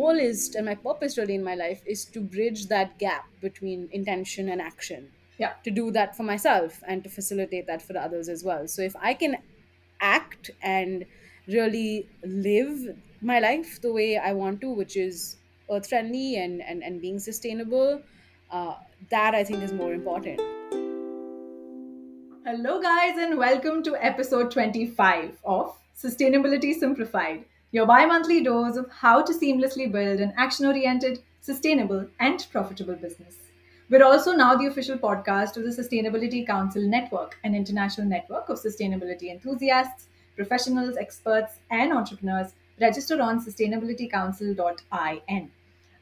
goal is and my purpose really in my life is to bridge that gap between intention and action. Yeah. to do that for myself and to facilitate that for others as well. So if i can act and really live my life the way i want to which is earth friendly and and, and being sustainable uh, that i think is more important. Hello, guys, and welcome to episode 25 of Sustainability Simplified, your bi monthly dose of how to seamlessly build an action oriented, sustainable, and profitable business. We're also now the official podcast of the Sustainability Council Network, an international network of sustainability enthusiasts, professionals, experts, and entrepreneurs registered on sustainabilitycouncil.in.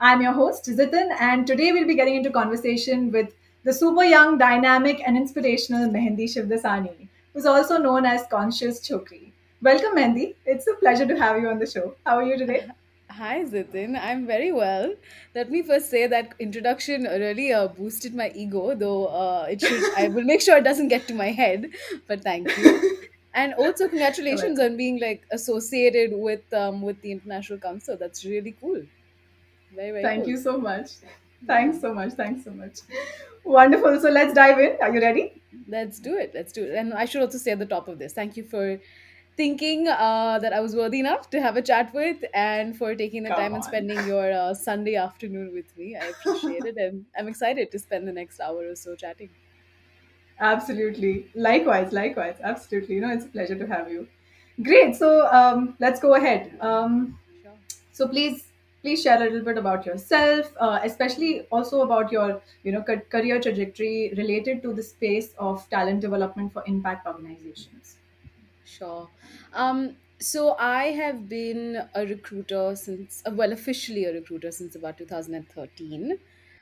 I'm your host, Zitin, and today we'll be getting into conversation with the super young, dynamic, and inspirational Mehndi Shivdasani, who's also known as Conscious Chokri. Welcome, Mehndi. It's a pleasure to have you on the show. How are you today? Hi, Zitin. I'm very well. Let me first say that introduction really uh, boosted my ego, though uh, it should. I will make sure it doesn't get to my head. But thank you, and also You're congratulations welcome. on being like associated with um with the International Council. That's really cool. Very very Thank cool. you so much. Thanks so much. Thanks so much. Wonderful. So let's dive in. Are you ready? Let's do it. Let's do it. And I should also say at the top of this, thank you for thinking uh, that I was worthy enough to have a chat with and for taking the Come time and on. spending your uh, Sunday afternoon with me. I appreciate it. And I'm excited to spend the next hour or so chatting. Absolutely. Likewise, likewise. Absolutely. You know, it's a pleasure to have you. Great. So um, let's go ahead. Um, Sure. so please, please share a little bit about yourself, uh, especially also about your, you know, ca- career trajectory related to the space of talent development for impact organizations. Sure. Um, so I have been a recruiter since, uh, well, officially a recruiter since about 2013.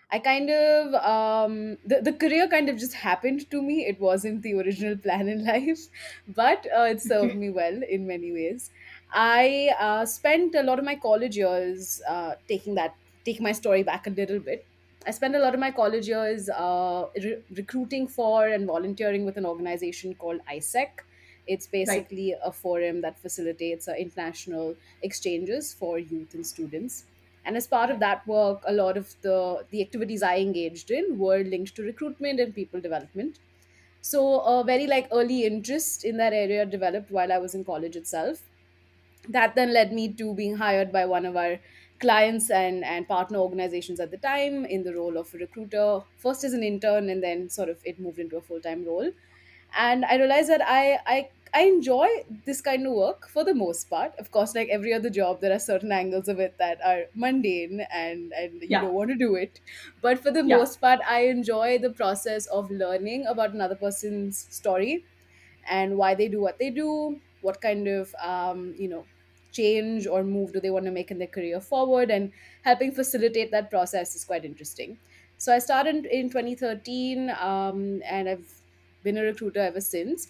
I kind of, um, the, the career kind of just happened to me. It wasn't the original plan in life, but uh, it served me well in many ways. I uh, spent a lot of my college years uh, taking that, taking my story back a little bit. I spent a lot of my college years uh, re- recruiting for and volunteering with an organization called AIESEC it's Right. basically a forum that facilitates uh, international exchanges for youth and students. And as part of that work, a lot of the, the activities I engaged in were linked to recruitment and people development. So a very like early interest in that area developed while I was in college itself that then led me to being hired by one of our clients and, and partner organizations at the time in the role of a recruiter first as an intern and then sort of it moved into a full-time role and i realized that i i I enjoy this kind of work for the most part. Of course, like every other job, there are certain angles of it that are mundane and, and you Yeah. don't want to do it. But for the Yeah. most part, I enjoy the process of learning about another person's story and why they do what they do, what kind of um, you know change or move do they want to make in their career forward, and helping facilitate that process is quite interesting. So I started in 2013, um, and I've been a recruiter ever since.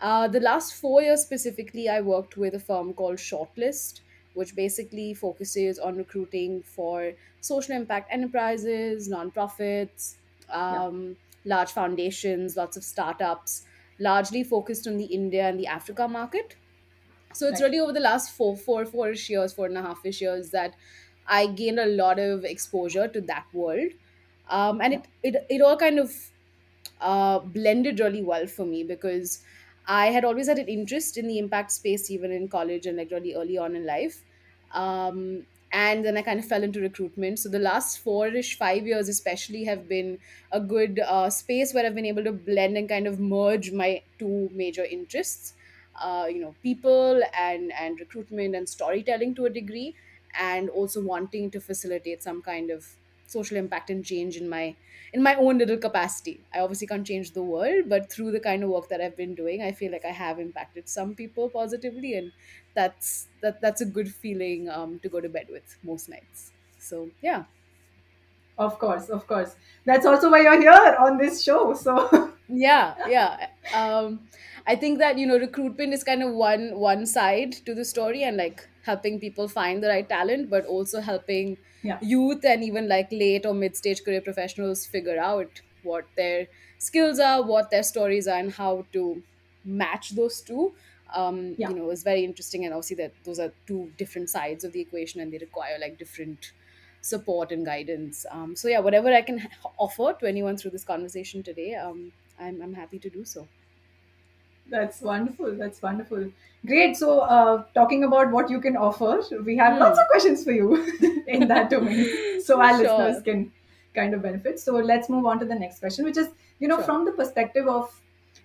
Uh, the last four years specifically, I worked with a firm called Shortlist, which basically focuses on recruiting for social impact enterprises, nonprofits, Yeah. um, large foundations, lots of startups, largely focused on the India and the Africa market. So it's Right. really over the last four, four, four-ish years, four and a half-ish years that I gained a lot of exposure to that world. Um, and Yeah. it, it, it all kind of uh, blended really well for me because I had always had an interest in the impact space, even in college and like really early on in life. Um, and then I kind of fell into recruitment. So the last four-ish, five years especially have been a good uh, space where I've been able to blend and kind of merge my two major interests. Uh, you know, people and and recruitment and storytelling to a degree, and also wanting to facilitate some kind of social impact and change in my in my own little capacity. I obviously can't change the world, but through the kind of work that I've been doing, I feel like I have impacted some people positively, and that's that that's a good feeling um, to go to bed with most nights. So yeah, Of course. Of course. That's also why you're here on this show. So, yeah, yeah. Um, I think that you know recruitment is kind of one one side to the story, and like helping people find the right talent, but also helping yeah. youth and even like late or mid stage career professionals figure out what their skills are, what their stories are, and how to match those two. um, Yeah. you know is very interesting and obviously that those are two different sides of the equation and they require like different support and guidance um, so yeah whatever i can offer to anyone through this conversation today um, I'm, I'm happy to do so That's wonderful. That's wonderful. Great. So, uh, talking about what you can offer, we have lots Hmm. of questions for you in that domain. So, our listeners can kind of benefit. So, let's move on to the next question, which is, you know, sure from the perspective of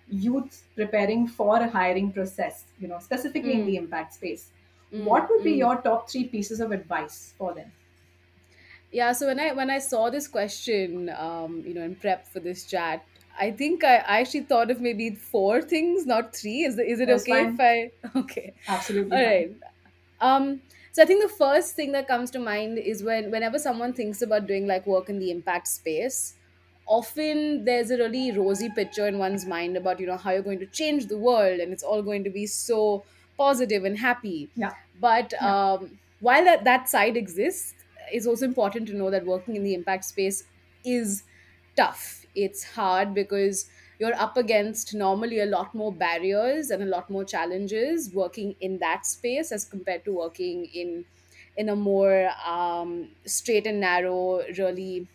youth preparing for a hiring process, you know, specifically in the mm, impact space, mm, what would be mm. your top three pieces of advice for them? Yeah, so when I when I saw this question, um, you know, in prep for this chat, I think I, I actually thought of maybe four things, not three. Is it, is it That's okay if. I? Okay, Absolutely all fine. right. Um, so I think the first thing that comes to mind is when whenever someone thinks about doing like work in the impact space, often there's a really rosy picture in one's mind about you know how you're going to change the world and it's all going to be so positive and happy Yeah. but Yeah. um, while that, that side exists it's also important to know that working in the impact space is tough it's hard because you're up against normally a lot more barriers and a lot more challenges working in that space as compared to working in in a more um, straight and narrow really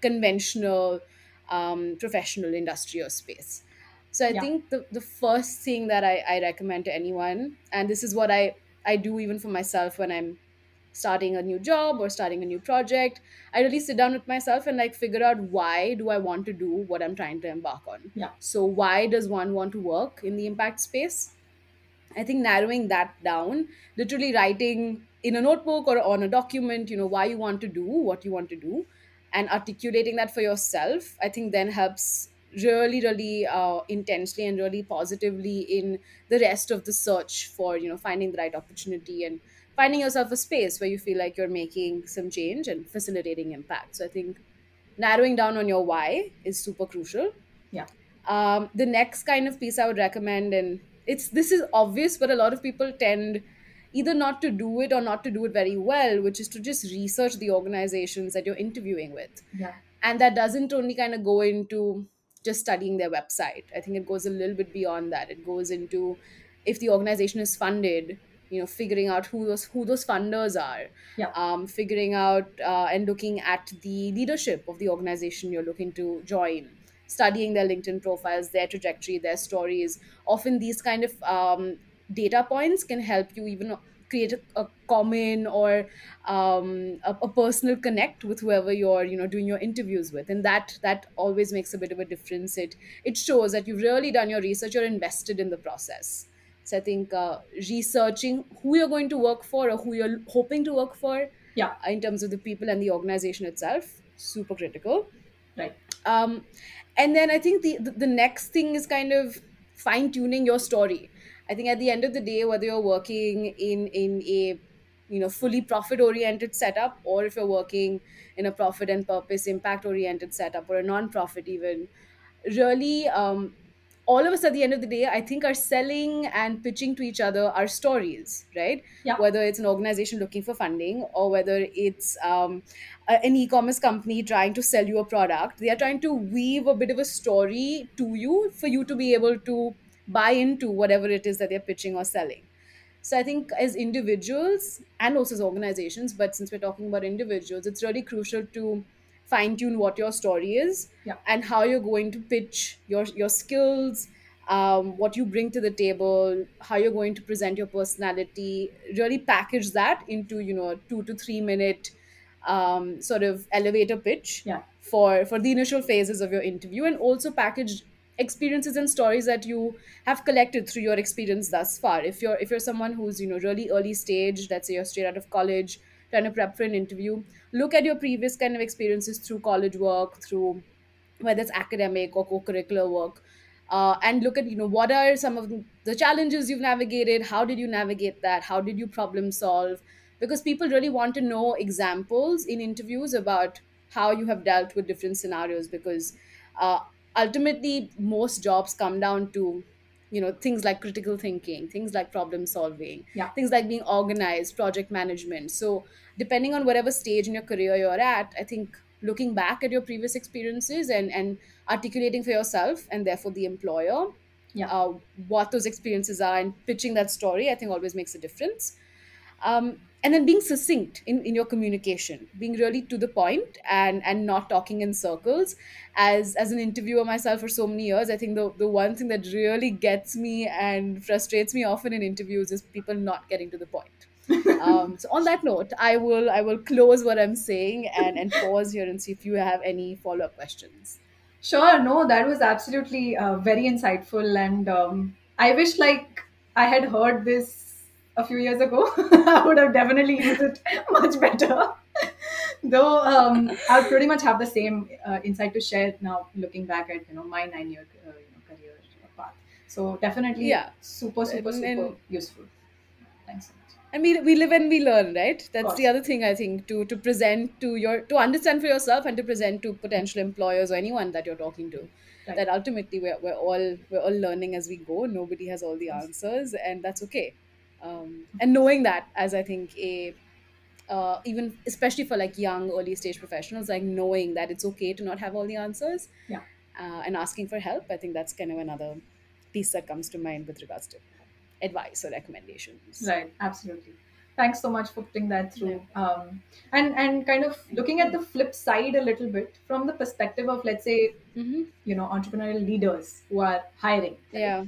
conventional um, professional industrial space. So I Yeah. think the, the first thing that I, I recommend to anyone, and this is what I, I do even for myself when I'm starting a new job or starting a new project, I really sit down with myself and like figure out why do I want to do what I'm trying to embark on. Yeah. So why does one want to work in the impact space? I think narrowing that down, literally writing in a notebook or on a document, you know, why you want to do what you want to do and articulating that for yourself, I think then helps really, really uh, intensely and really positively in the rest of the search for, you know, finding the right opportunity and finding yourself a space where you feel like you're making some change and facilitating impact. So I think narrowing down on your why is super crucial Yeah. um, the next kind of piece I would recommend, and it's this is obvious, but a lot of people tend either not to do it or not to do it very well, which is to just research the organizations that you're interviewing with Yeah. and that doesn't only kind of go into just studying their website i think it goes a little bit beyond that it goes into if the organization is funded you know figuring out who those who those funders are Yeah. um, figuring out uh, and looking at the leadership of the organization you're looking to join studying their linkedin profiles their trajectory their stories. Often these kind of um, data points can help you even create a, a common or um, a, a personal connect with whoever you're you know doing your interviews with. And that that always makes a bit of a difference. It it shows that you've really done your research you're invested in the process so i think uh, researching who you're going to work for or who you're hoping to work for Yeah. uh, in terms of the people and the organization itself super critical Right. um, and then i think the, the the next thing is kind of fine tuning your story i think at the end of the day whether you're working in in a you know fully profit oriented setup or if you're working in a profit and purpose impact oriented setup or a non-profit even really um, all of us at the end of the day i think are selling and pitching to each other our stories right Yeah. whether it's an organization looking for funding or whether it's um, an e-commerce company trying to sell you a product they are trying to weave a bit of a story to you for you to be able to buy into whatever it is that they're pitching or selling so I think as individuals and also as organizations, but since we're talking about individuals, it's really crucial to fine tune what your story is Yeah. and how you're going to pitch your your skills, um, what you bring to the table, how you're going to present your personality. Really package that into you know a two to three minute um, sort of elevator pitch Yeah. for for the initial phases of your interview, and also package experiences and stories that you have collected through your experience thus far if you're if you're someone who's you know really early stage let's say you're straight out of college trying to prep for an interview. Look at your previous kind of experiences through college work through whether it's academic or co-curricular work uh, and look at you know what are some of the challenges you've navigated? How did you navigate that? How did you problem solve? Because people really want to know examples in interviews about how you have dealt with different scenarios because uh, ultimately most jobs come down to you know things like critical thinking things like problem solving Yeah. things like being organized project management so depending on whatever stage in your career you're at i think looking back at your previous experiences and and articulating for yourself and therefore the employer Yeah. uh, what those experiences are and pitching that story i think always makes a difference um, and then being succinct in, in your communication being really to the point and and not talking in circles. As as an interviewer myself for so many years i think the, the one thing that really gets me and frustrates me often in interviews is people not getting to the point. Um, so on that note i will i will close what i'm saying and and pause here and see if you have any follow-up questions. Sure, no, that was absolutely uh, very insightful, and um, I wish like I had heard this a few years ago. I would have definitely used it much better. Though um, I would pretty much have the same uh, insight to share now, looking back at you know my nine-year uh, you know, career path. So definitely yeah super, super, super and useful. Thanks so much. and we, we live and we learn right that's the other thing i think to to present to your to understand for yourself and to present to potential employers or anyone that you're talking to Right. that ultimately we're, we're all we're all learning as we go nobody has all the answers and that's okay um, and knowing that as i think a uh, even especially for like young early stage professionals like knowing that it's okay to not have all the answers Yeah. uh, and asking for help i think that's kind of another piece that comes to mind with regards to advice or recommendations Right, absolutely. Thanks so much for putting that through. Um, and and kind of looking at the flip side a little bit from the perspective of let's say hmm you know entrepreneurial leaders who are hiring. right? yeah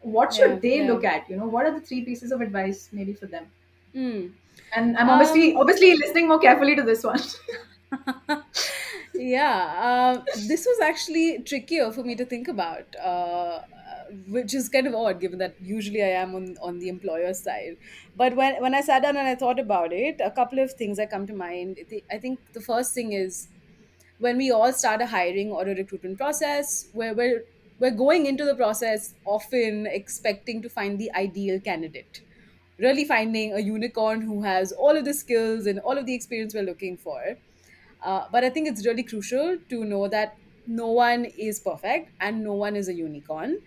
What should yeah they yeah look at? You know, what are the three pieces of advice maybe for them? mm. And I'm obviously um obviously listening more carefully to this one. yeah, uh, this was actually trickier for me to think about, uh, which is kind of odd given that usually I am on, on the employer side. But when, when I sat down and I thought about it, a couple of things that come to mind. I I think the first thing is when we all start a hiring or a recruitment process, where we're, we're going into the process often expecting to find the ideal candidate really finding a unicorn who has all of the skills and all of the experience we're looking for. Uh, but I think it's really crucial to know that no one is perfect and no one is a unicorn.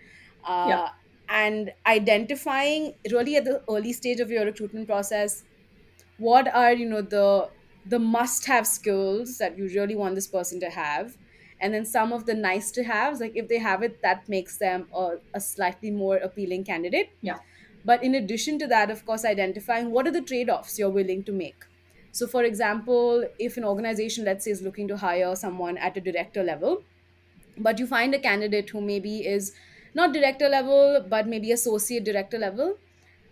yeah, Uh, and identifying really at the early stage of your recruitment process what are you know the the must have skills that you really want this person to have and then some of the nice to haves like if they have it that makes them a, a slightly more appealing candidate yeah, but in addition to that, of course, identifying what are the trade offs you're willing to make. So, for example, if an organization, let's say, is looking to hire someone at a director level, but you find a candidate who maybe is not director level, but maybe associate director level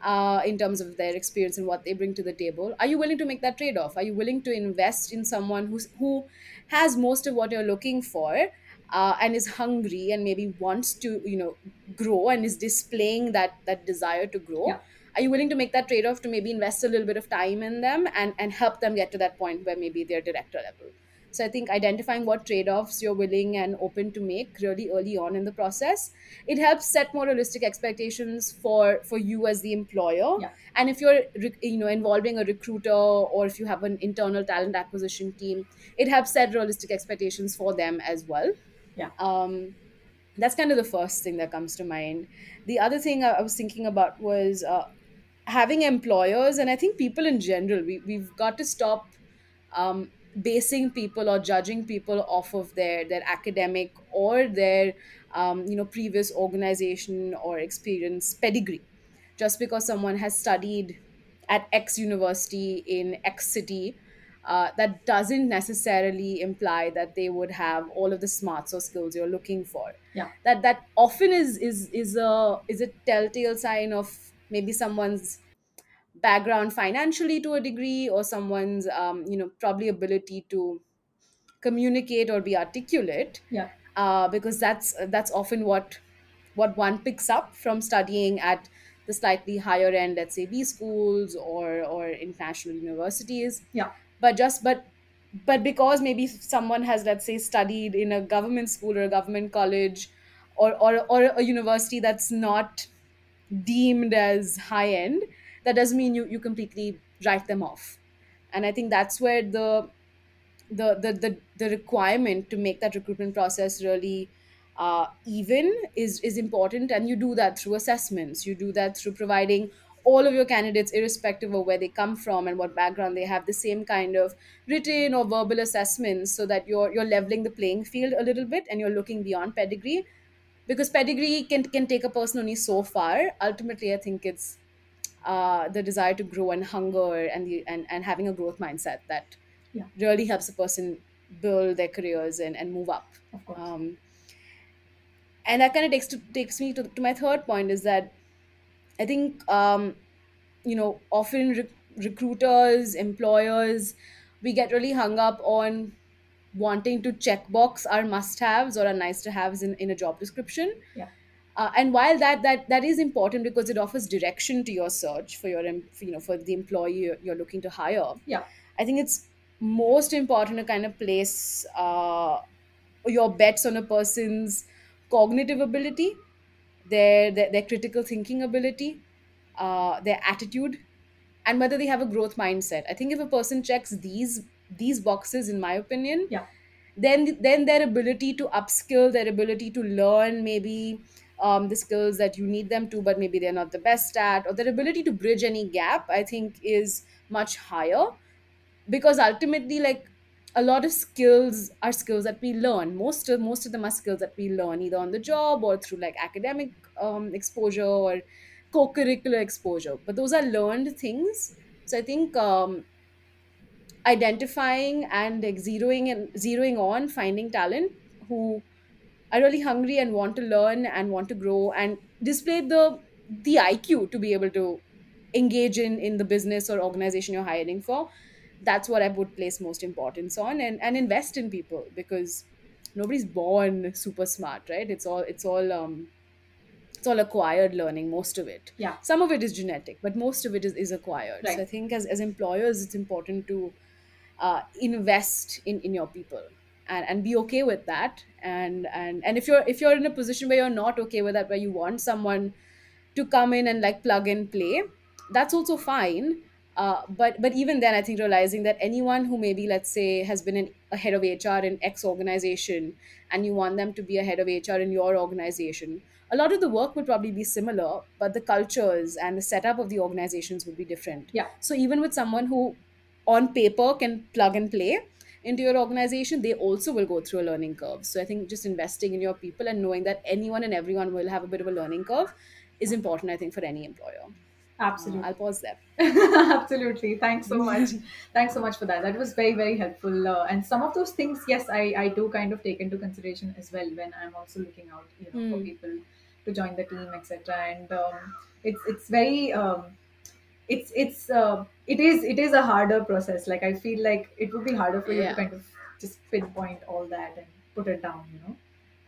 uh, in terms of their experience and what they bring to the table. Are you willing to make that trade off? Are you willing to invest in someone who's, who has most of what you're looking for? Uh, and is hungry and maybe wants to you know grow and is displaying that that desire to grow yeah, are you willing to make that trade off to maybe invest a little bit of time in them and and help them get to that point where maybe they're director level so i think identifying what trade offs you're willing and open to make really early on in the process. It helps set more realistic expectations for for you as the employer. Yeah, and if you're you know involving a recruiter or if you have an internal talent acquisition team it helps set realistic expectations for them as well. Yeah, um, that's kind of the first thing that comes to mind. The other thing I, I was thinking about was uh, having employers, and I think people in general, we, we've got to stop um, basing people or judging people off of their their academic or their um, you know previous organization or experience pedigree. Just because someone has studied at x university in x city uh, that doesn't necessarily imply that they would have all of the smarts or skills you're looking for. Yeah, that that often is is is a is a telltale sign of maybe someone's background financially to a degree or someone's um, you know probably ability to communicate or be articulate. Yeah, uh, because that's that's often what what one picks up from studying at the slightly higher end let's say b schools or or international universities. Yeah, but just but but because maybe someone has let's say studied in a government school or a government college or or, or a university that's not deemed as high end that doesn't mean you you completely write them off. And i think that's where the the the the, the requirement to make that recruitment process really uh, even is is important. And you do that through assessments. You do that through providing all of your candidates irrespective of where they come from and what background they have the same kind of written or verbal assessments so that you're you're leveling the playing field a little bit and you're looking beyond pedigree. Because pedigree can can take a person only so far. Ultimately, I think it's uh, the desire to grow and hunger and the and, and having a growth mindset that Yeah, really helps a person build their careers and, and move up. of course. Um, and that kind of takes to takes me to, to my third point is that I think um, you know often re- recruiters, employers, we get really hung up on wanting to checkbox our must-haves or our nice-to-haves in, in a job description. Yeah, Uh, and while that that that is important because it offers direction to your search for your you know for the employee you're, looking to hire, yeah, I think it's most important to kind of place uh, your bets on a person's cognitive ability, their their, their critical thinking ability, uh, their attitude, and whether they have a growth mindset. I think if a person checks these these boxes, in my opinion, yeah, then then their ability to upskill, their ability to learn maybe um, the skills that you need them to, but maybe they're not the best at, or their ability to bridge any gap, I think is much higher. Because ultimately like a lot of skills are skills that we learn. Most of most of them are skills that we learn either on the job or through like academic um, exposure or co-curricular exposure. But those are learned things. So i think um, identifying and like zeroing and zeroing on finding talent who are really hungry and want to learn and want to grow and display the the IQ to be able to engage in in the business or organization you're hiring for. That's what I would place most importance on and and invest in people because nobody's born super smart, right? It's all it's all um it's all acquired learning most of it yeah. some of it is genetic but most of it is, is acquired so i think as, as employers it's important to uh, invest in, in your people and, and be okay with that. And, and and if you're if you're in a position where you're not okay with that where you want someone to come in and like plug and play that's also fine. Uh, but but even then i think realizing that anyone who maybe let's say has been an, a head of hr in x organization and you want them to be a head of hr in your organization a lot of the work would probably be similar but the cultures and the setup of the organizations would be different. Yeah, so even with someone who on paper can plug and play into your organization they also will go through a learning curve so i think just investing in your people and knowing that anyone and everyone will have a bit of a learning curve is important i think for any employer uh, i'll pause there Absolutely. Thanks so much. Thanks so much for that. That was very, very helpful. Uh, and some of those things, yes, I, I do kind of take into consideration as well when I'm also looking out, you know, for Hmm. people to join the team, etc. And um, it's it's very um, it's it's uh, it is it is a harder process. Like I feel like it would be harder for you to yeah kind of just pinpoint all that and put it down, you know.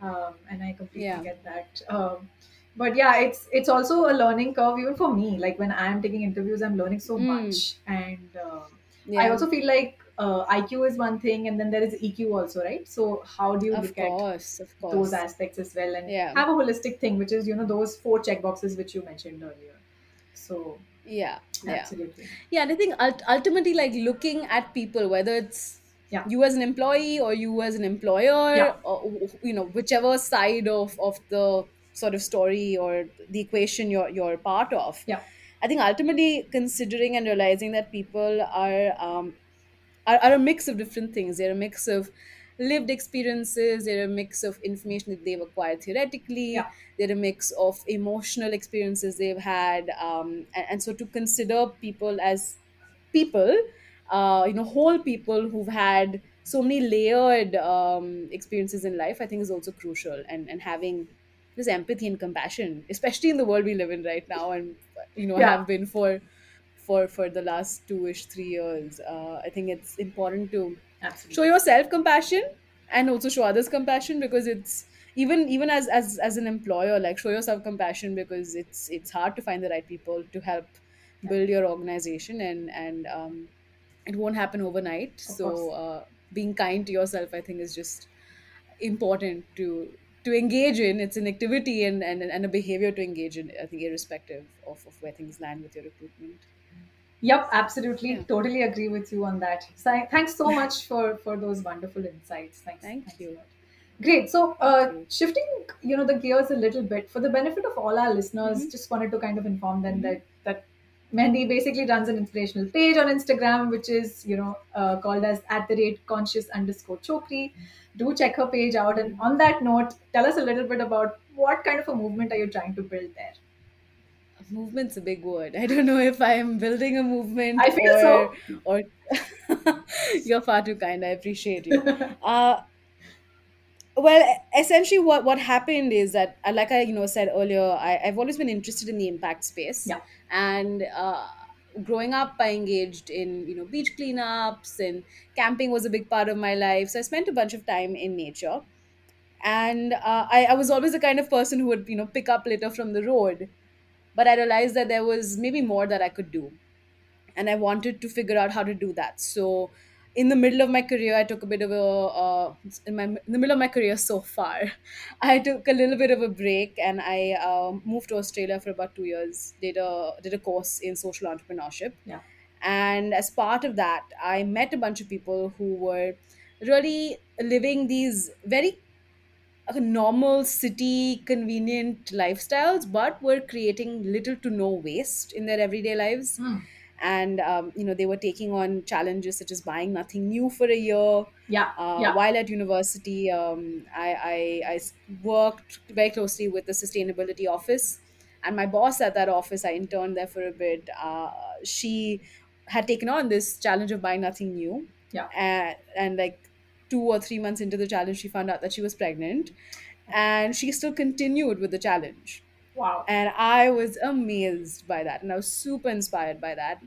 Um, and I completely yeah get that. Um, but yeah, it's it's also a learning curve even for me. Like when I'm taking interviews, I'm learning so mm. much, and um I yeah also feel like uh, IQ is one thing, and then there is EQ also, right? So how do you of look at course of those course aspects as well and yeah have a holistic thing, which is you know those four check boxes which you mentioned earlier. So yeah yeah. Absolutely, yeah and i think ultimately like looking at people whether it's yeah, you as an employee or you as an employer yeah, or you know whichever side of of the sort of story or the equation you're you're part of. Yeah, i think ultimately considering and realizing that people are um are, are a mix of different things. They're a mix of lived experiences they're a mix of information that they've acquired theoretically yeah, they're a mix of emotional experiences they've had um, and, and so to consider people as people, uh, you know, whole people who've had so many layered um, experiences in life, I think is also crucial. And and having this empathy and compassion, especially in the world we live in right now, and you know, yeah, have been for for for the last two ish three years. Uh, I think it's important to show yourself compassion and also show others compassion because it's even even as as as an employer like show yourself compassion because it's it's hard to find the right people to help build your organization and and um, it won't happen overnight. Of so uh, being kind to yourself i think is just important to to engage in. It's an activity and, and and a behavior to engage in i think irrespective of, of where things land with your recruitment Yep, absolutely. yeah Totally agree with you on that. So, thanks so much for for those wonderful insights. Thanks, thank thanks you. Great. So, uh, you shifting, you know, the gears a little bit for the benefit of all our listeners, hmm just wanted to kind of inform them hmm that that Mehndi basically runs an inspirational page on Instagram, which is you know uh, called as at the rate conscious underscore chokri. Do check her page out. And on that note, tell us a little bit about what kind of a movement are you trying to build there? Movement's a big word. I don't know if I am building a movement I feel or so. or you're far too kind. I appreciate you. Uh, well, essentially, what what happened is that, uh, like I you know said earlier, I, I've always been interested in the impact space, Yeah, and uh, growing up, I engaged in you know beach cleanups and camping was a big part of my life. So I spent a bunch of time in nature, and uh, I, I was always the kind of person who would you know pick up litter from the road but I realized that there was maybe more that I could do. And I wanted to figure out how to do that. So, in the middle of my career, I took a bit of a, uh, in, my, in the middle of my career so far, I took a little bit of a break and I um, moved to Australia for about two years, did a, did a course in social entrepreneurship. yeah, And as part of that, I met a bunch of people who were really living these very uh, normal city convenient lifestyles but were creating little to no waste in their everyday lives. Hmm. and um, you know they were taking on challenges such as buying nothing new for a year. Yeah, uh, yeah, while at university um, I, I, I s- worked very closely with the sustainability office. And my boss at that office i interned there for a bit uh, she had taken on this challenge of buying nothing new. Yeah. and, and like two or three months into the challenge she found out that she was pregnant and she still continued with the challenge. Wow. and i was amazed by that and i was super inspired by that.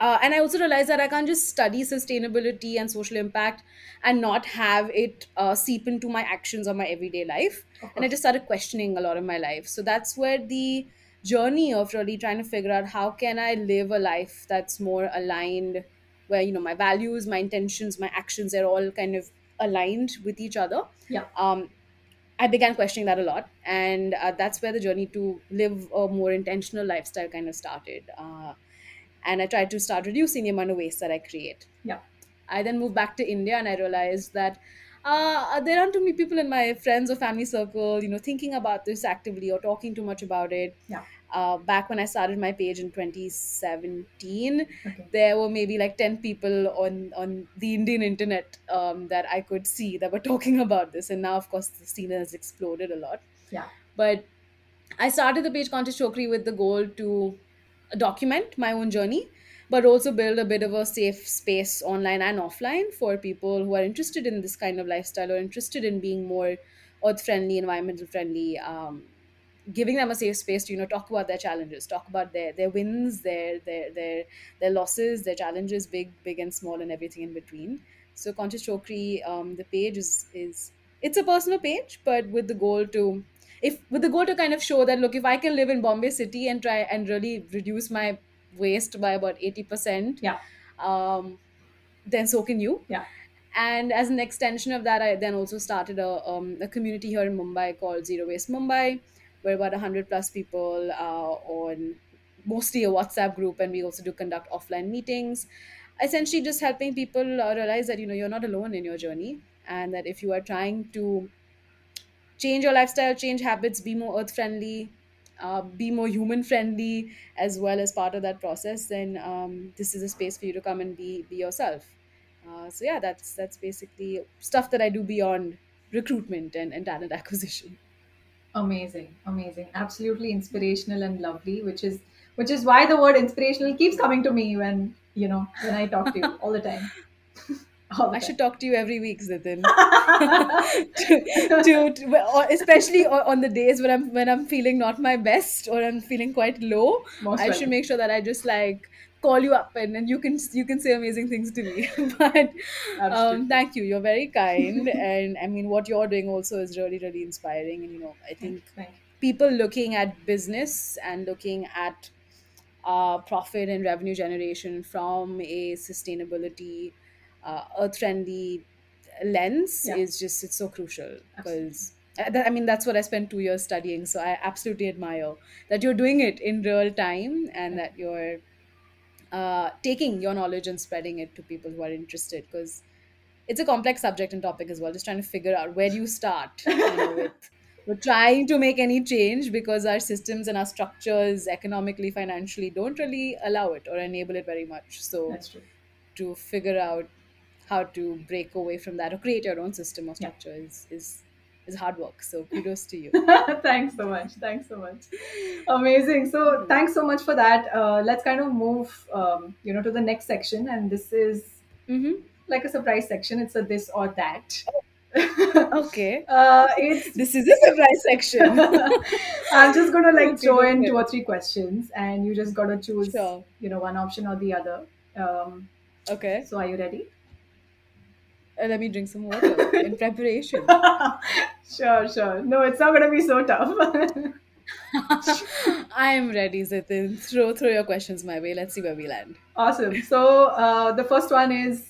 Uh, and i also realized that i can't just study sustainability and social impact and not have it uh, seep into my actions or my everyday life. Of and i just started questioning a lot of my life. So that's where the journey of really trying to figure out how can i live a life that's more aligned where you know my values my intentions my actions are all kind of aligned with each other Yeah, um, I began questioning that a lot, and uh, that's where the journey to live a more intentional lifestyle kind of started. Uh, and I tried to start reducing the amount of waste that I create. yeah, I then moved back to India, and I realized that uh, there aren't too many people in my friends or family circle, you know, thinking about this actively or talking too much about it. yeah. Uh, back when I started my page in 2017, Okay. there were maybe like 10 people on on the indian internet um, that i could see that were talking about this. And now of course the scene has exploded a lot. Yeah, but i started the page conscious chokri with the goal to document my own journey but also build a bit of a safe space online and offline for people who are interested in this kind of lifestyle or interested in being more earth friendly environmental friendly um, giving them a safe space to you know talk about their challenges talk about their their wins their their their their losses their challenges big big and small and everything in between. So conscious chokri um, the page is is it's a personal page but with the goal to if with the goal to kind of show that look if i can live in bombay city and try and really reduce my waste by about 80% yeah, um, then so can you. Yeah, and as an extension of that i then also started a, um, a community here in mumbai called zero waste mumbai where about 100 plus people on mostly a whatsapp group and we also do conduct offline meetings. Essentially just helping people uh, realize that you know you're not alone in your journey and that if you are trying to change your lifestyle change habits be more earth friendly uh, be more human friendly as well as part of that process then um, this is a space for you to come and be be yourself. Uh, so yeah that's that's basically stuff that i do beyond recruitment and, and talent acquisition amazing, amazing, absolutely inspirational and lovely. Which is which is why the word inspirational keeps coming to me when you know when I talk to you all the time, all i time. should talk to you every week Zitin. to, to, to especially on the days when i'm when i'm feeling not my best or i'm feeling quite low Most i should make sure that i just like call you up and, and you can you can say amazing things to me but um Absolutely. thank you you're very kind and i mean what you're doing also is really really inspiring and you know i Thank, think thank you. people looking at business and looking at uh, profit and revenue generation from a sustainability, uh, earth friendly lens Yeah, is just it's so crucial absolutely. because I mean that's what I spent two years studying. So I absolutely admire that you're doing it in real time and Thank that you're uh, taking your knowledge and spreading it to people who are interested because it's a complex subject and topic as well just trying to figure out where do you start you know with with trying to make any change because our systems and our structures economically financially don't really allow it or enable it very much so to figure out how to break away from that or create your own system or Yeah. structure is is is hard work. So kudos to you. thanks so much. Thanks so much. Amazing. So Mhm. thanks so much for that. Uh, let's kind of move, um, you know, to the next section, and this is mm-hmm. like a surprise section. It's a this or that. Okay. uh, it's This is a surprise section. I'm just gonna like Okay, throw in two or three questions, and you just gotta choose, Sure. you know, one option or the other. Um, Okay. so are you ready? Uh, let me drink some water in preparation. sure, sure. No, it's not gonna be so tough. I am ready, Zitin. Throw throw your questions my way. Let's see where we land. awesome. So uh, the first one is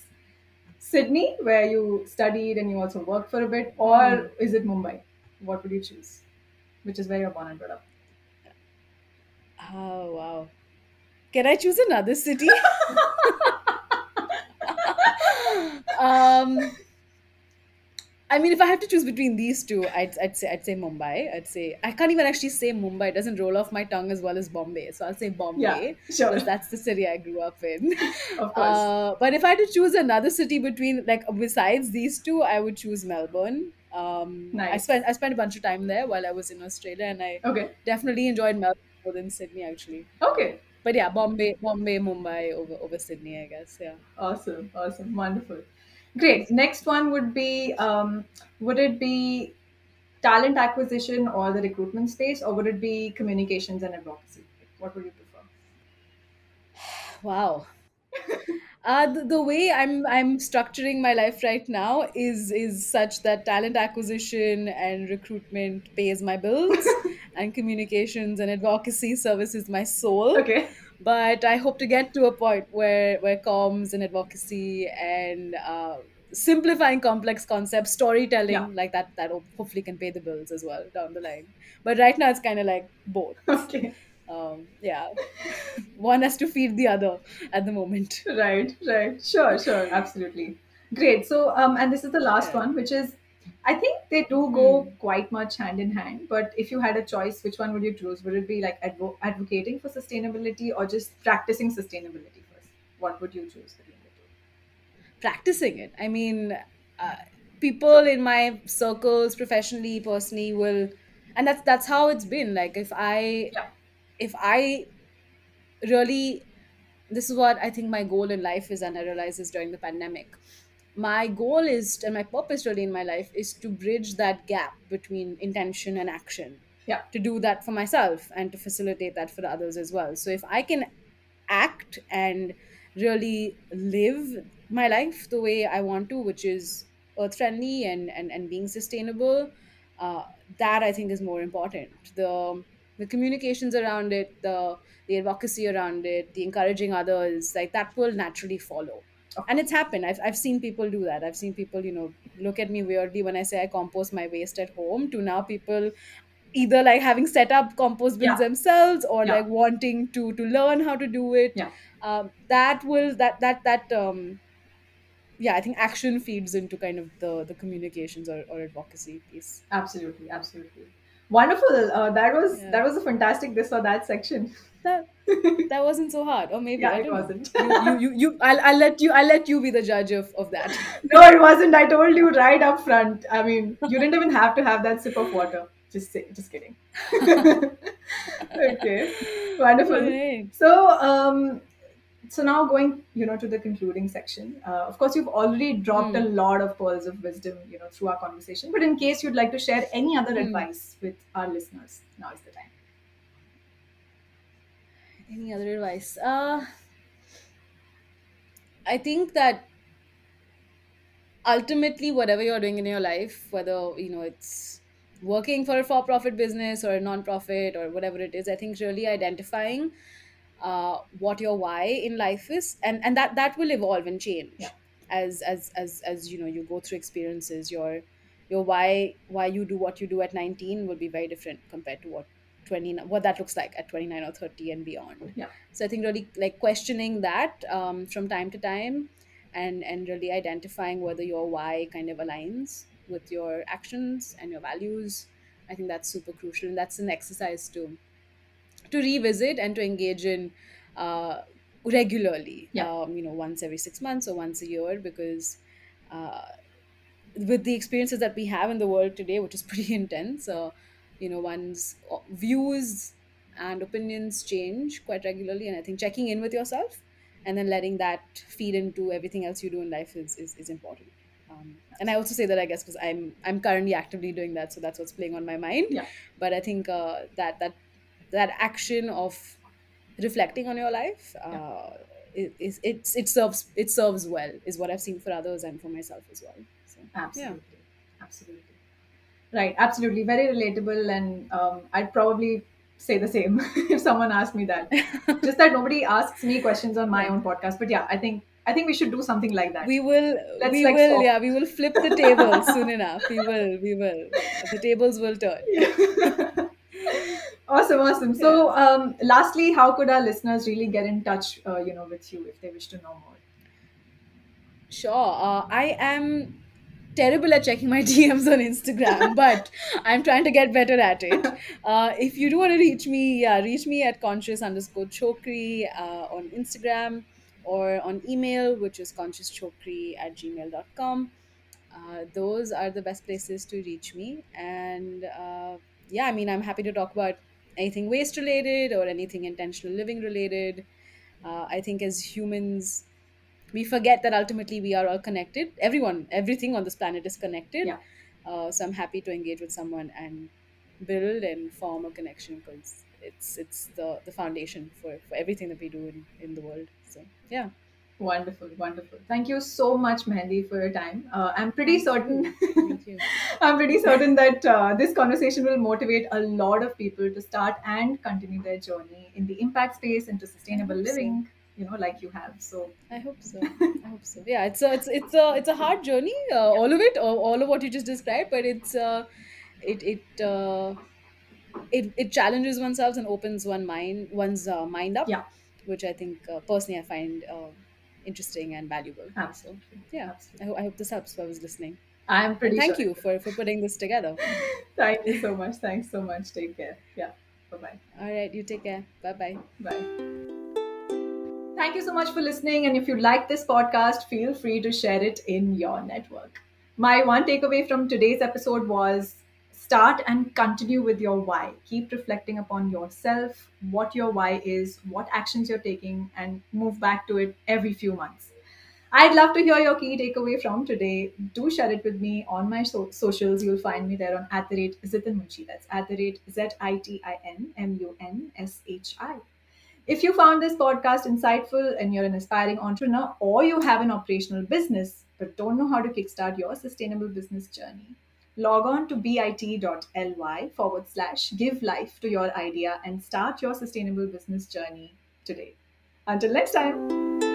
Sydney, where you studied and you also worked for a bit, or Hmm. is it Mumbai? What would you choose? Which is where you're born and brought up. Oh wow. Can I choose another city? um I mean, if I have to choose between these two, I'd, I'd say I'd say Mumbai. I'd say I can't even actually say Mumbai. It doesn't roll off my tongue as well as Bombay. So I'll say Bombay Yeah, sure. because that's the city I grew up in. Of course. Uh, but if I had to choose another city between like besides these two, I would choose Melbourne. Um, I spent I spent a bunch of time there while I was in Australia, and I okay. definitely enjoyed Melbourne more than Sydney actually. Okay. But yeah, Bombay, Bombay, Mumbai over over Sydney, I guess. Yeah. Awesome. Awesome. Wonderful. Great. Next one would be um, would it be talent acquisition or the recruitment space, or would it be communications and advocacy? What would you prefer? Wow. Uh, the, the way I'm I'm structuring my life right now is is such that talent acquisition and recruitment pays my bills, and communications and advocacy services my soul. Okay. But I hope to get to a point where where comms and advocacy and uh, simplifying complex concepts, storytelling Yeah. like that that hopefully can pay the bills as well down the line. But right now it's kind of like both. Okay. Um, yeah, one has to feed the other at the moment. Right. Right. Sure. Sure. Absolutely. Great. So, um, and this is the last Yeah. one, which is, I think they do go Hmm. quite much hand in hand. But if you had a choice, which one would you choose? Would it be like advo- advocating for sustainability or just practicing sustainability first? What would you choose between the two? practicing it. I mean, uh, people in my circles, professionally, personally, will, and that's that's how it's been. Like if I Yeah. If I really, this is what I think my goal in life is, and I realized this during the pandemic. My goal is, and my purpose really in my life is to bridge that gap between intention and action. Yeah. To do that for myself and to facilitate that for others as well. So if I can act and really live my life the way I want to, which is earth friendly and, and, and being sustainable, uh, that I think is more important. The the communications around it, the the advocacy around it, the encouraging others, like that will naturally follow. Of And it's happened. I've, I've seen people do that. I've seen people, you know, look at me weirdly when I say I compost my waste at home to now people either like having set up compost bins Yeah. themselves or Yeah. like wanting to to learn how to do it Yeah. um, that will that that that um yeah i think action feeds into kind of the the communications or, or advocacy piece Absolutely, absolutely. Wonderful. Uh, that was Yeah. that was a fantastic this or that section. that that wasn't so hard or maybe Yeah, i it wasn't. know you, you you you I'll, I'll let you i'll let you be the judge of of that no, it wasn't. I told you right up front. I mean, you didn't even have to have that sip of water. Just say, just kidding. okay, wonderful. Right. So, um, so now going, you know, to the concluding section. Uh, of course, you've already dropped a Hmm. lot of pearls of wisdom, you know, through our conversation. But in case you'd like to share any other Hmm. advice with our listeners, now is the time. any other advice uh i think that ultimately whatever you're doing in your life whether you know it's working for a for-profit business or a non-profit or whatever it is i think really identifying uh, what your why in life is and and that that will evolve and change Yeah. as as as as you know you go through experiences your your why why you do what you do at 19 will be very different compared to what 20 what that looks like at 29 or 30 and beyond Yeah. so i think really like questioning that um, from time to time and and really identifying whether your why kind of aligns with your actions and your values i think that's super crucial and that's an exercise to to revisit and to engage in uh, regularly Yeah. um, you know once every six months or once a year because uh, with the experiences that we have in the world today, which is pretty intense, uh, you know, one's uh, views and opinions change quite regularly. And I think checking in with yourself and then letting that feed into everything else you do in life is, is, is important. Um, and I also say that I guess because I'm I'm currently actively doing that, so that's what's playing on my mind. Yeah. But I think uh, that that that action of reflecting on your life uh, it, it, it, it serves it serves well is what I've seen for others and for myself as well. So yeah. Absolutely. Absolutely. Right. Absolutely. Very relatable. And um, I'd probably say the same if someone asked me that. Just that nobody asks me questions on my own podcast. But yeah, I think I think we should do something like that. we will Let's, we like, will swap. yeah we will flip the tables soon enough we will we will the tables will turn awesome, awesome. So, um, lastly, how could our listeners really get in touch, uh, you know, with you if they wish to know more? Sure. Uh, I am terrible at checking my DMs on Instagram, but I'm trying to get better at it. Uh, if you do want to reach me, yeah, reach me at conscious underscore chokri uh, on Instagram or on email, which is consciouschokri at gmail.com. Uh, those are the best places to reach me. And uh, yeah, I mean, I'm happy to talk about anything waste related or anything intentional living related. Uh, I think as humans, we forget that ultimately we are all connected everyone everything on this planet is connected Yeah. uh, so i'm happy to engage with someone and build and form a connection because it's it's the the foundation for, for everything that we do in, in the world so yeah Wonderful, wonderful. Thank you so much, Mehndi, for your time. Uh, I'm pretty certain. thank you I'm pretty certain that uh, this conversation will motivate a lot of people to start and continue their journey in the impact space into sustainable hope so. living. You know, like you have. So, i hope so i hope so yeah it's a it's it's a it's a hard journey uh, all of it all, all of what you just described but it's uh it it uh it, it challenges oneself and opens one mind one's uh, mind up yeah, which I think uh, personally I find uh, interesting and valuable. So absolutely, yeah, I, ho- I hope this helps whoever's listening. I'm pretty. And thank sure. you for, for putting this together. Thank you so much. Thanks so much. Take care. Yeah. Bye bye. All right, you take care. Bye bye. Bye. Thank you so much for listening. And if you like this podcast, feel free to share it in your network. My one takeaway from today's episode was start and continue with your why. Keep reflecting upon yourself, what your why is, what actions you're taking, and move back to it every few months. I'd love to hear your key takeaway from today. Do share it with me on my so- socials. You'll find me there on at the rate Zitin Munshi. That's at the rate Z I T I N M U N S H I. If you found this podcast insightful and you're an aspiring entrepreneur or you have an operational business but don't know how to kickstart your sustainable business journey, log on to bit.ly forward slash give life to your idea and start your sustainable business journey today. Until next time.